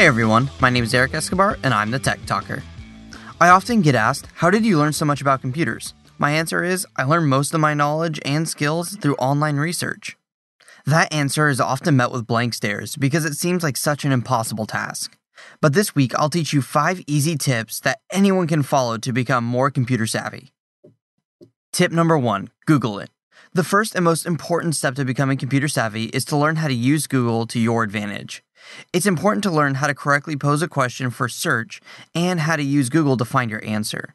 Hey everyone, my name is Eric Escobar and I'm the Tech Talker. I often get asked, How did you learn so much about computers? My answer is, I learned most of my knowledge and skills through online research. That answer is often met with blank stares because it seems like such an impossible task. But this week, I'll teach you five easy tips that anyone can follow to become more computer savvy. Tip number one Google it. The first and most important step to becoming computer savvy is to learn how to use Google to your advantage. It's important to learn how to correctly pose a question for search and how to use Google to find your answer.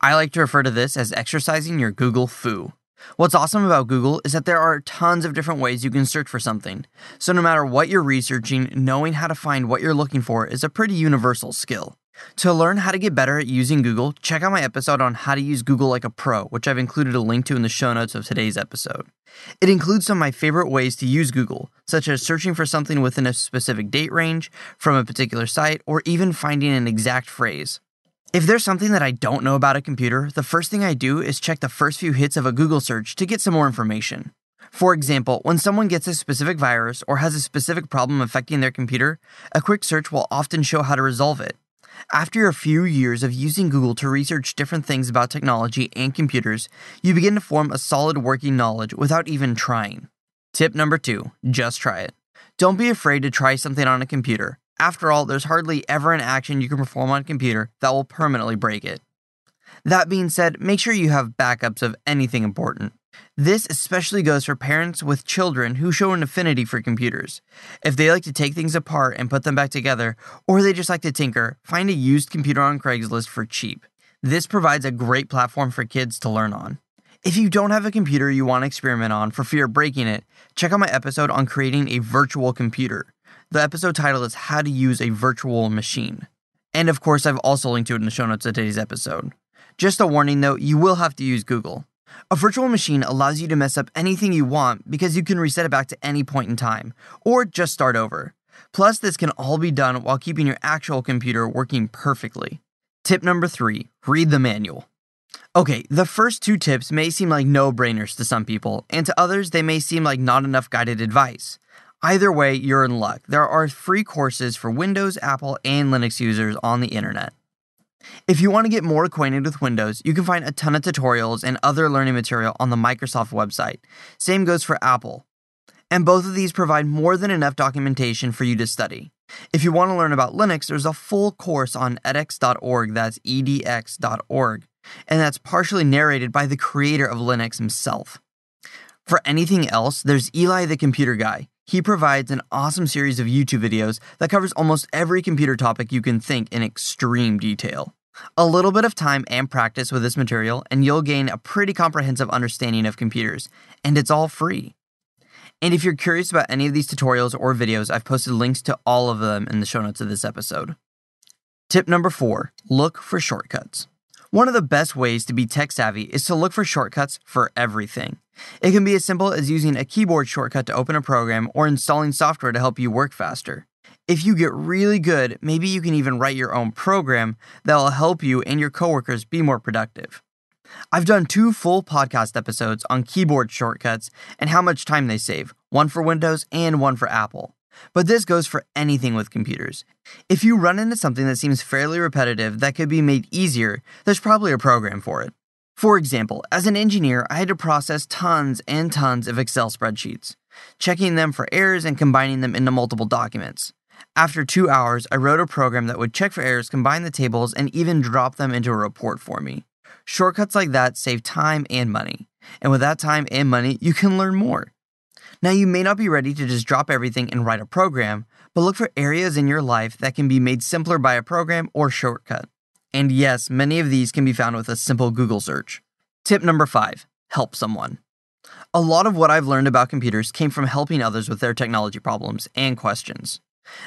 I like to refer to this as exercising your Google fu. What's awesome about Google is that there are tons of different ways you can search for something. So, no matter what you're researching, knowing how to find what you're looking for is a pretty universal skill. To learn how to get better at using Google, check out my episode on how to use Google like a pro, which I've included a link to in the show notes of today's episode. It includes some of my favorite ways to use Google, such as searching for something within a specific date range, from a particular site, or even finding an exact phrase. If there's something that I don't know about a computer, the first thing I do is check the first few hits of a Google search to get some more information. For example, when someone gets a specific virus or has a specific problem affecting their computer, a quick search will often show how to resolve it. After a few years of using Google to research different things about technology and computers, you begin to form a solid working knowledge without even trying. Tip number two just try it. Don't be afraid to try something on a computer. After all, there's hardly ever an action you can perform on a computer that will permanently break it. That being said, make sure you have backups of anything important. This especially goes for parents with children who show an affinity for computers. If they like to take things apart and put them back together, or they just like to tinker, find a used computer on Craigslist for cheap. This provides a great platform for kids to learn on. If you don't have a computer you want to experiment on for fear of breaking it, check out my episode on creating a virtual computer. The episode title is How to Use a Virtual Machine. And of course, I've also linked to it in the show notes of today's episode. Just a warning though, you will have to use Google. A virtual machine allows you to mess up anything you want because you can reset it back to any point in time, or just start over. Plus, this can all be done while keeping your actual computer working perfectly. Tip number three read the manual. Okay, the first two tips may seem like no brainers to some people, and to others, they may seem like not enough guided advice. Either way, you're in luck. There are free courses for Windows, Apple, and Linux users on the internet. If you want to get more acquainted with Windows, you can find a ton of tutorials and other learning material on the Microsoft website. Same goes for Apple. And both of these provide more than enough documentation for you to study. If you want to learn about Linux, there's a full course on edX.org, that's edx.org, and that's partially narrated by the creator of Linux himself. For anything else, there's Eli the Computer Guy. He provides an awesome series of YouTube videos that covers almost every computer topic you can think in extreme detail. A little bit of time and practice with this material, and you'll gain a pretty comprehensive understanding of computers, and it's all free. And if you're curious about any of these tutorials or videos, I've posted links to all of them in the show notes of this episode. Tip number four look for shortcuts. One of the best ways to be tech savvy is to look for shortcuts for everything. It can be as simple as using a keyboard shortcut to open a program or installing software to help you work faster. If you get really good, maybe you can even write your own program that will help you and your coworkers be more productive. I've done two full podcast episodes on keyboard shortcuts and how much time they save, one for Windows and one for Apple. But this goes for anything with computers. If you run into something that seems fairly repetitive that could be made easier, there's probably a program for it. For example, as an engineer, I had to process tons and tons of Excel spreadsheets, checking them for errors and combining them into multiple documents. After two hours, I wrote a program that would check for errors, combine the tables, and even drop them into a report for me. Shortcuts like that save time and money. And with that time and money, you can learn more. Now, you may not be ready to just drop everything and write a program, but look for areas in your life that can be made simpler by a program or shortcut. And yes, many of these can be found with a simple Google search. Tip number five help someone. A lot of what I've learned about computers came from helping others with their technology problems and questions.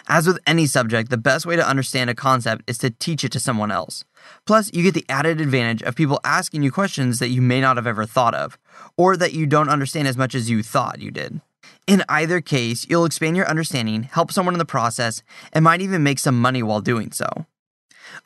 As with any subject, the best way to understand a concept is to teach it to someone else. Plus, you get the added advantage of people asking you questions that you may not have ever thought of, or that you don't understand as much as you thought you did. In either case, you'll expand your understanding, help someone in the process, and might even make some money while doing so.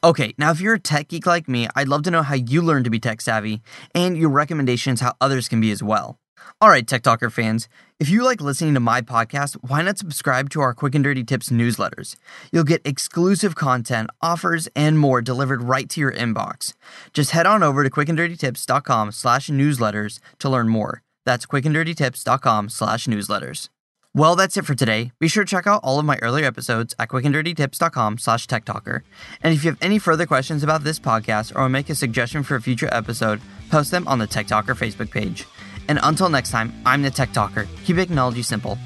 Okay, now if you're a tech geek like me, I'd love to know how you learned to be tech savvy and your recommendations how others can be as well. All right, Tech Talker fans, if you like listening to my podcast, why not subscribe to our Quick and Dirty Tips newsletters? You'll get exclusive content, offers, and more delivered right to your inbox. Just head on over to quickanddirtytips.com slash newsletters to learn more. That's quickanddirtytips.com slash newsletters. Well, that's it for today. Be sure to check out all of my earlier episodes at quickanddirtytips.com slash techtalker. And if you have any further questions about this podcast or make a suggestion for a future episode, post them on the Tech Talker Facebook page. And until next time, I'm the Tech Talker. Keep technology simple.